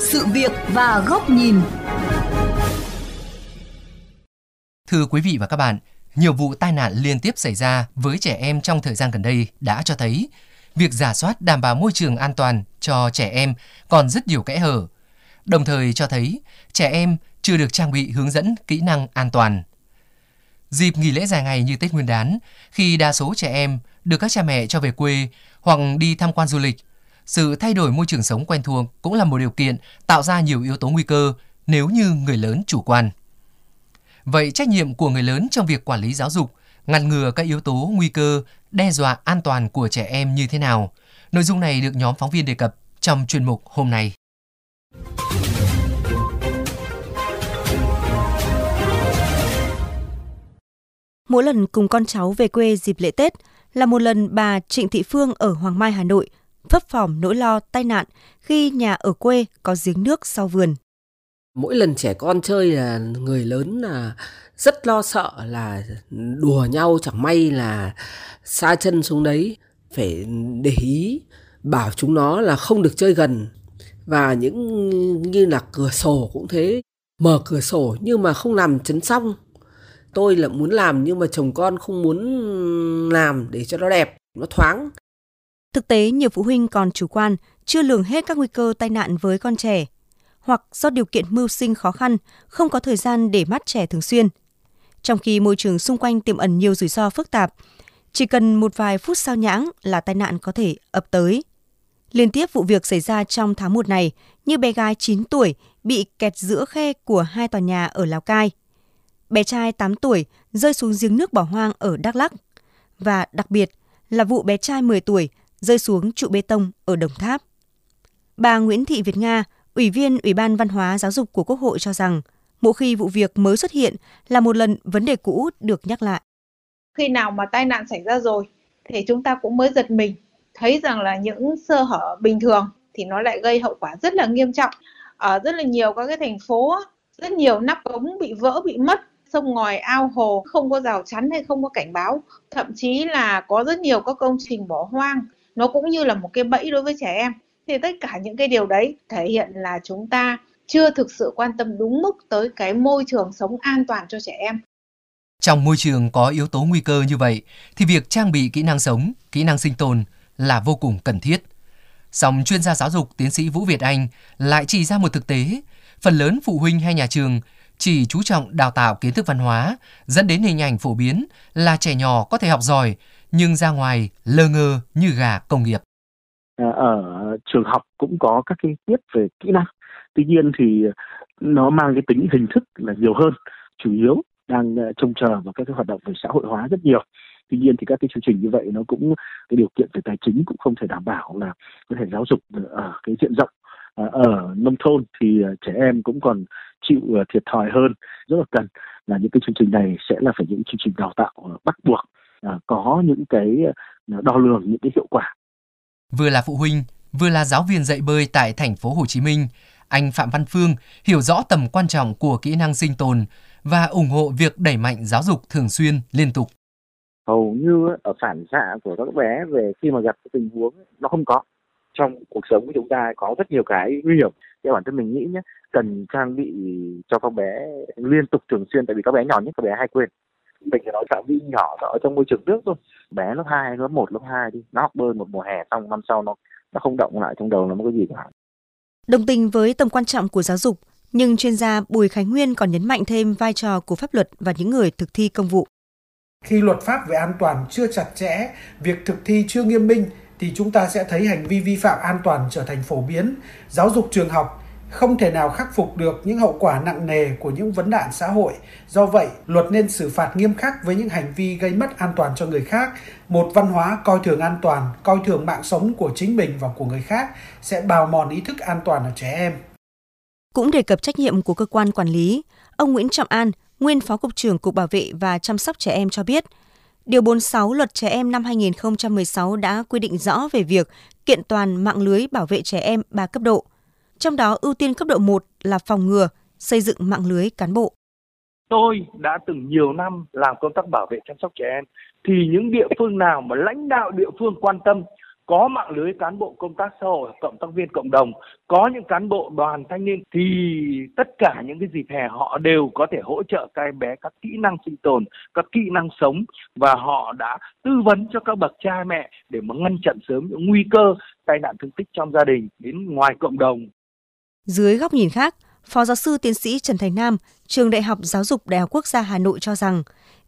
Sự việc và góc nhìn. Thưa quý vị và các bạn, nhiều vụ tai nạn liên tiếp xảy ra với trẻ em trong thời gian gần đây đã cho thấy việc giả soát đảm bảo môi trường an toàn cho trẻ em còn rất nhiều kẽ hở. Đồng thời cho thấy trẻ em chưa được trang bị hướng dẫn kỹ năng an toàn. Dịp nghỉ lễ dài ngày như Tết Nguyên đán, khi đa số trẻ em được các cha mẹ cho về quê hoặc đi tham quan du lịch, sự thay đổi môi trường sống quen thuộc cũng là một điều kiện tạo ra nhiều yếu tố nguy cơ nếu như người lớn chủ quan. Vậy trách nhiệm của người lớn trong việc quản lý giáo dục, ngăn ngừa các yếu tố nguy cơ đe dọa an toàn của trẻ em như thế nào? Nội dung này được nhóm phóng viên đề cập trong chuyên mục hôm nay. Mỗi lần cùng con cháu về quê dịp lễ Tết là một lần bà Trịnh Thị Phương ở Hoàng Mai, Hà Nội phấp phỏng nỗi lo tai nạn khi nhà ở quê có giếng nước sau vườn. Mỗi lần trẻ con chơi là người lớn là rất lo sợ là đùa nhau chẳng may là xa chân xuống đấy. Phải để ý bảo chúng nó là không được chơi gần. Và những như là cửa sổ cũng thế mở cửa sổ nhưng mà không làm chấn xong tôi là muốn làm nhưng mà chồng con không muốn làm để cho nó đẹp nó thoáng Thực tế, nhiều phụ huynh còn chủ quan, chưa lường hết các nguy cơ tai nạn với con trẻ, hoặc do điều kiện mưu sinh khó khăn, không có thời gian để mắt trẻ thường xuyên. Trong khi môi trường xung quanh tiềm ẩn nhiều rủi ro phức tạp, chỉ cần một vài phút sao nhãng là tai nạn có thể ập tới. Liên tiếp vụ việc xảy ra trong tháng 1 này, như bé gái 9 tuổi bị kẹt giữa khe của hai tòa nhà ở Lào Cai. Bé trai 8 tuổi rơi xuống giếng nước bỏ hoang ở Đắk Lắk. Và đặc biệt là vụ bé trai 10 tuổi rơi xuống trụ bê tông ở Đồng Tháp. Bà Nguyễn Thị Việt Nga, Ủy viên Ủy ban Văn hóa Giáo dục của Quốc hội cho rằng, mỗi khi vụ việc mới xuất hiện là một lần vấn đề cũ được nhắc lại. Khi nào mà tai nạn xảy ra rồi thì chúng ta cũng mới giật mình, thấy rằng là những sơ hở bình thường thì nó lại gây hậu quả rất là nghiêm trọng. Ở rất là nhiều các cái thành phố, rất nhiều nắp cống bị vỡ, bị mất, sông ngòi, ao hồ không có rào chắn hay không có cảnh báo, thậm chí là có rất nhiều các công trình bỏ hoang nó cũng như là một cái bẫy đối với trẻ em thì tất cả những cái điều đấy thể hiện là chúng ta chưa thực sự quan tâm đúng mức tới cái môi trường sống an toàn cho trẻ em. Trong môi trường có yếu tố nguy cơ như vậy thì việc trang bị kỹ năng sống, kỹ năng sinh tồn là vô cùng cần thiết. Song chuyên gia giáo dục tiến sĩ Vũ Việt Anh lại chỉ ra một thực tế, phần lớn phụ huynh hay nhà trường chỉ chú trọng đào tạo kiến thức văn hóa, dẫn đến hình ảnh phổ biến là trẻ nhỏ có thể học giỏi nhưng ra ngoài lơ ngơ như gà công nghiệp. À, ở trường học cũng có các cái tiết về kỹ năng. Tuy nhiên thì nó mang cái tính hình thức là nhiều hơn, chủ yếu đang ờ, trông chờ vào các cái hoạt động về xã hội hóa rất nhiều. Tuy nhiên thì các cái chương trình như vậy nó cũng cái điều kiện về tài chính cũng không thể đảm bảo là có thể giáo dục ờ, ở cái diện rộng ở nông thôn thì ờ, trẻ em cũng còn chịu ờ, thiệt thòi hơn rất là cần là những cái chương trình này sẽ là phải những chương trình đào tạo bắt buộc À, có những cái à, đo lường những cái hiệu quả. Vừa là phụ huynh, vừa là giáo viên dạy bơi tại thành phố Hồ Chí Minh, anh Phạm Văn Phương hiểu rõ tầm quan trọng của kỹ năng sinh tồn và ủng hộ việc đẩy mạnh giáo dục thường xuyên, liên tục. Hầu như ở phản xạ của các bé về khi mà gặp cái tình huống nó không có. Trong cuộc sống của chúng ta có rất nhiều cái nguy hiểm. Theo bản thân mình nghĩ nhé, cần trang bị cho các bé liên tục thường xuyên tại vì các bé nhỏ nhất các bé hay quên mình chỉ nói phạm vi nhỏ ở trong môi trường nước thôi bé lớp 2, lớp 1, lớp 2 đi nó học bơi một mùa hè xong năm sau nó nó không động lại trong đầu nó có gì cả đồng tình với tầm quan trọng của giáo dục nhưng chuyên gia Bùi Khánh Nguyên còn nhấn mạnh thêm vai trò của pháp luật và những người thực thi công vụ. Khi luật pháp về an toàn chưa chặt chẽ, việc thực thi chưa nghiêm minh thì chúng ta sẽ thấy hành vi vi phạm an toàn trở thành phổ biến. Giáo dục trường học không thể nào khắc phục được những hậu quả nặng nề của những vấn nạn xã hội. Do vậy, luật nên xử phạt nghiêm khắc với những hành vi gây mất an toàn cho người khác. Một văn hóa coi thường an toàn, coi thường mạng sống của chính mình và của người khác sẽ bào mòn ý thức an toàn ở trẻ em. Cũng đề cập trách nhiệm của cơ quan quản lý, ông Nguyễn Trọng An, nguyên Phó Cục trưởng Cục Bảo vệ và Chăm sóc Trẻ Em cho biết, Điều 46 Luật Trẻ Em năm 2016 đã quy định rõ về việc kiện toàn mạng lưới bảo vệ trẻ em ba cấp độ – trong đó ưu tiên cấp độ 1 là phòng ngừa, xây dựng mạng lưới cán bộ. tôi đã từng nhiều năm làm công tác bảo vệ chăm sóc trẻ em thì những địa phương nào mà lãnh đạo địa phương quan tâm có mạng lưới cán bộ công tác xã hội cộng tác viên cộng đồng có những cán bộ đoàn thanh niên thì tất cả những cái dịp hè họ đều có thể hỗ trợ các em bé các kỹ năng sinh tồn các kỹ năng sống và họ đã tư vấn cho các bậc cha mẹ để mà ngăn chặn sớm những nguy cơ tai nạn thương tích trong gia đình đến ngoài cộng đồng. Dưới góc nhìn khác Phó giáo sư tiến sĩ Trần Thành Nam, Trường Đại học Giáo dục Đại học Quốc gia Hà Nội cho rằng,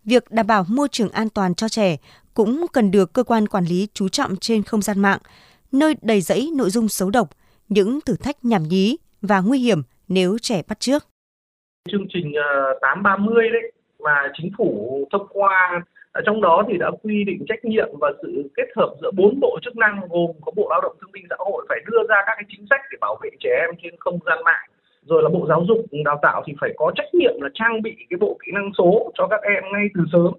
việc đảm bảo môi trường an toàn cho trẻ cũng cần được cơ quan quản lý chú trọng trên không gian mạng, nơi đầy rẫy nội dung xấu độc, những thử thách nhảm nhí và nguy hiểm nếu trẻ bắt trước. Chương trình ờ, 830 đấy mà chính phủ thông qua ở trong đó thì đã quy định trách nhiệm và sự kết hợp giữa bốn bộ chức năng gồm có Bộ Lao động Thương binh Xã hội phải đưa ra các cái chính sách để bảo vệ trẻ em trên không gian mạng rồi là bộ giáo dục đào tạo thì phải có trách nhiệm là trang bị cái bộ kỹ năng số cho các em ngay từ sớm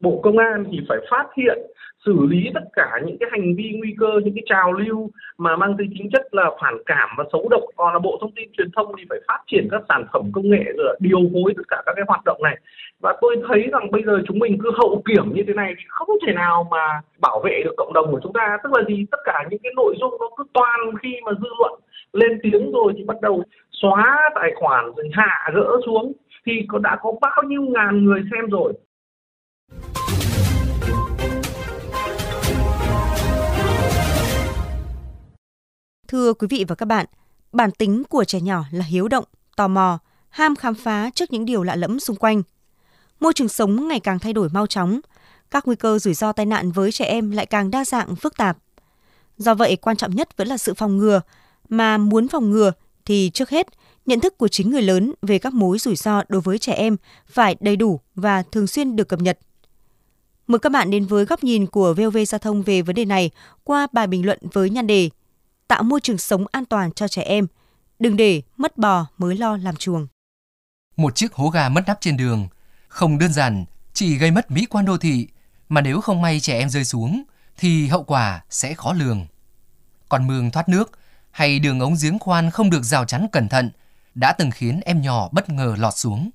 bộ công an thì phải phát hiện, xử lý tất cả những cái hành vi nguy cơ, những cái trào lưu mà mang tính tính chất là phản cảm và xấu độc. Còn là bộ thông tin truyền thông thì phải phát triển các sản phẩm công nghệ rồi điều phối tất cả các cái hoạt động này. Và tôi thấy rằng bây giờ chúng mình cứ hậu kiểm như thế này thì không thể nào mà bảo vệ được cộng đồng của chúng ta. Tức là gì? Tất cả những cái nội dung nó cứ toàn khi mà dư luận lên tiếng rồi thì bắt đầu xóa tài khoản rồi hạ gỡ xuống. Thì có đã có bao nhiêu ngàn người xem rồi Thưa quý vị và các bạn, bản tính của trẻ nhỏ là hiếu động, tò mò, ham khám phá trước những điều lạ lẫm xung quanh. Môi trường sống ngày càng thay đổi mau chóng, các nguy cơ rủi ro tai nạn với trẻ em lại càng đa dạng phức tạp. Do vậy, quan trọng nhất vẫn là sự phòng ngừa, mà muốn phòng ngừa thì trước hết, nhận thức của chính người lớn về các mối rủi ro đối với trẻ em phải đầy đủ và thường xuyên được cập nhật. Mời các bạn đến với góc nhìn của VOV Giao thông về vấn đề này qua bài bình luận với nhan đề Tạo môi trường sống an toàn cho trẻ em, đừng để mất bò mới lo làm chuồng. Một chiếc hố gà mất nắp trên đường, không đơn giản chỉ gây mất mỹ quan đô thị, mà nếu không may trẻ em rơi xuống thì hậu quả sẽ khó lường. Còn mương thoát nước hay đường ống giếng khoan không được rào chắn cẩn thận đã từng khiến em nhỏ bất ngờ lọt xuống.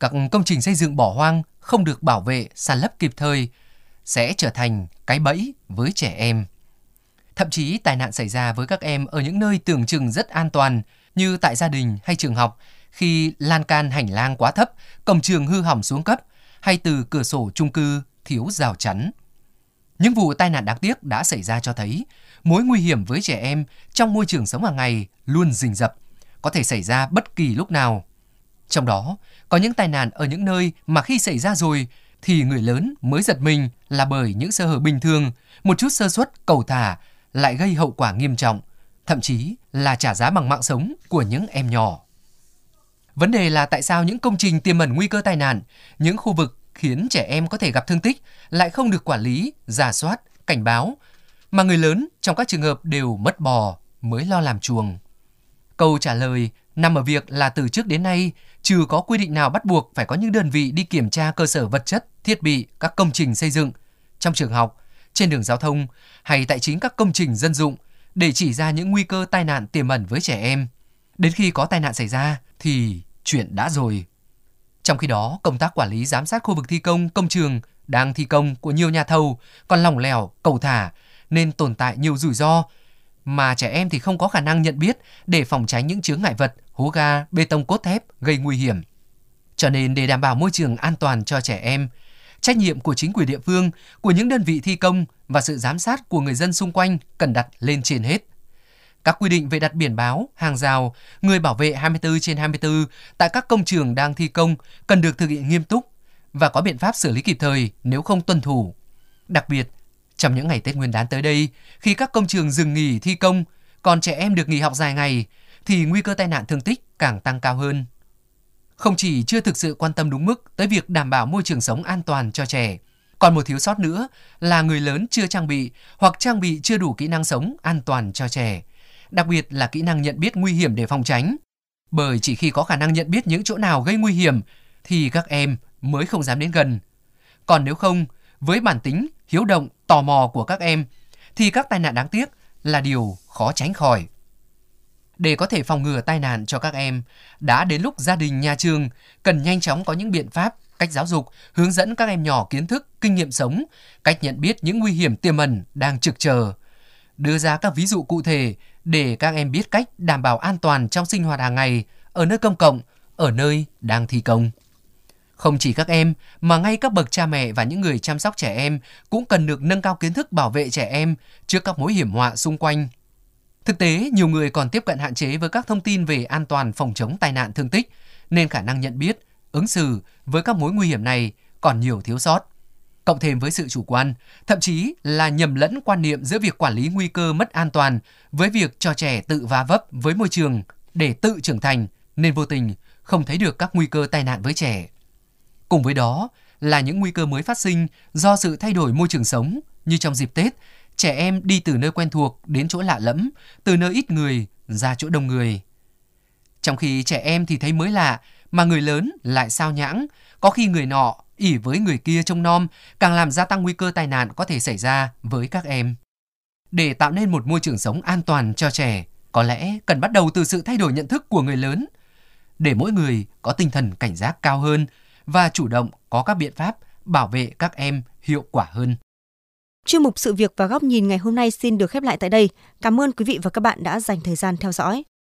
Các công trình xây dựng bỏ hoang không được bảo vệ, san lấp kịp thời sẽ trở thành cái bẫy với trẻ em. Thậm chí tai nạn xảy ra với các em ở những nơi tưởng chừng rất an toàn như tại gia đình hay trường học khi lan can hành lang quá thấp, cổng trường hư hỏng xuống cấp hay từ cửa sổ chung cư thiếu rào chắn. Những vụ tai nạn đáng tiếc đã xảy ra cho thấy mối nguy hiểm với trẻ em trong môi trường sống hàng ngày luôn rình rập, có thể xảy ra bất kỳ lúc nào. Trong đó, có những tai nạn ở những nơi mà khi xảy ra rồi thì người lớn mới giật mình là bởi những sơ hở bình thường, một chút sơ suất cầu thả lại gây hậu quả nghiêm trọng, thậm chí là trả giá bằng mạng sống của những em nhỏ. Vấn đề là tại sao những công trình tiềm ẩn nguy cơ tai nạn, những khu vực khiến trẻ em có thể gặp thương tích lại không được quản lý, giả soát, cảnh báo, mà người lớn trong các trường hợp đều mất bò mới lo làm chuồng. Câu trả lời nằm ở việc là từ trước đến nay trừ có quy định nào bắt buộc phải có những đơn vị đi kiểm tra cơ sở vật chất, thiết bị, các công trình xây dựng trong trường học, trên đường giao thông hay tại chính các công trình dân dụng để chỉ ra những nguy cơ tai nạn tiềm ẩn với trẻ em. Đến khi có tai nạn xảy ra thì chuyện đã rồi. Trong khi đó, công tác quản lý giám sát khu vực thi công, công trường đang thi công của nhiều nhà thầu còn lỏng lẻo, cầu thả nên tồn tại nhiều rủi ro mà trẻ em thì không có khả năng nhận biết để phòng tránh những chướng ngại vật, hố ga, bê tông cốt thép gây nguy hiểm. Cho nên để đảm bảo môi trường an toàn cho trẻ em, trách nhiệm của chính quyền địa phương, của những đơn vị thi công và sự giám sát của người dân xung quanh cần đặt lên trên hết. Các quy định về đặt biển báo, hàng rào, người bảo vệ 24 trên 24 tại các công trường đang thi công cần được thực hiện nghiêm túc và có biện pháp xử lý kịp thời nếu không tuân thủ. Đặc biệt, trong những ngày Tết Nguyên đán tới đây, khi các công trường dừng nghỉ thi công, còn trẻ em được nghỉ học dài ngày, thì nguy cơ tai nạn thương tích càng tăng cao hơn. Không chỉ chưa thực sự quan tâm đúng mức tới việc đảm bảo môi trường sống an toàn cho trẻ, còn một thiếu sót nữa là người lớn chưa trang bị hoặc trang bị chưa đủ kỹ năng sống an toàn cho trẻ, đặc biệt là kỹ năng nhận biết nguy hiểm để phòng tránh. Bởi chỉ khi có khả năng nhận biết những chỗ nào gây nguy hiểm thì các em mới không dám đến gần. Còn nếu không, với bản tính hiếu động, tò mò của các em thì các tai nạn đáng tiếc là điều khó tránh khỏi. Để có thể phòng ngừa tai nạn cho các em, đã đến lúc gia đình, nhà trường cần nhanh chóng có những biện pháp, cách giáo dục, hướng dẫn các em nhỏ kiến thức, kinh nghiệm sống, cách nhận biết những nguy hiểm tiềm ẩn đang trực chờ. Đưa ra các ví dụ cụ thể để các em biết cách đảm bảo an toàn trong sinh hoạt hàng ngày, ở nơi công cộng, ở nơi đang thi công. Không chỉ các em, mà ngay các bậc cha mẹ và những người chăm sóc trẻ em cũng cần được nâng cao kiến thức bảo vệ trẻ em trước các mối hiểm họa xung quanh. Thực tế, nhiều người còn tiếp cận hạn chế với các thông tin về an toàn phòng chống tai nạn thương tích, nên khả năng nhận biết, ứng xử với các mối nguy hiểm này còn nhiều thiếu sót. Cộng thêm với sự chủ quan, thậm chí là nhầm lẫn quan niệm giữa việc quản lý nguy cơ mất an toàn với việc cho trẻ tự va vấp với môi trường để tự trưởng thành, nên vô tình không thấy được các nguy cơ tai nạn với trẻ. Cùng với đó là những nguy cơ mới phát sinh do sự thay đổi môi trường sống như trong dịp Tết, trẻ em đi từ nơi quen thuộc đến chỗ lạ lẫm, từ nơi ít người ra chỗ đông người. Trong khi trẻ em thì thấy mới lạ, mà người lớn lại sao nhãng, có khi người nọ ỉ với người kia trông nom, càng làm gia tăng nguy cơ tai nạn có thể xảy ra với các em. Để tạo nên một môi trường sống an toàn cho trẻ, có lẽ cần bắt đầu từ sự thay đổi nhận thức của người lớn, để mỗi người có tinh thần cảnh giác cao hơn và chủ động có các biện pháp bảo vệ các em hiệu quả hơn. Chuyên mục sự việc và góc nhìn ngày hôm nay xin được khép lại tại đây. Cảm ơn quý vị và các bạn đã dành thời gian theo dõi.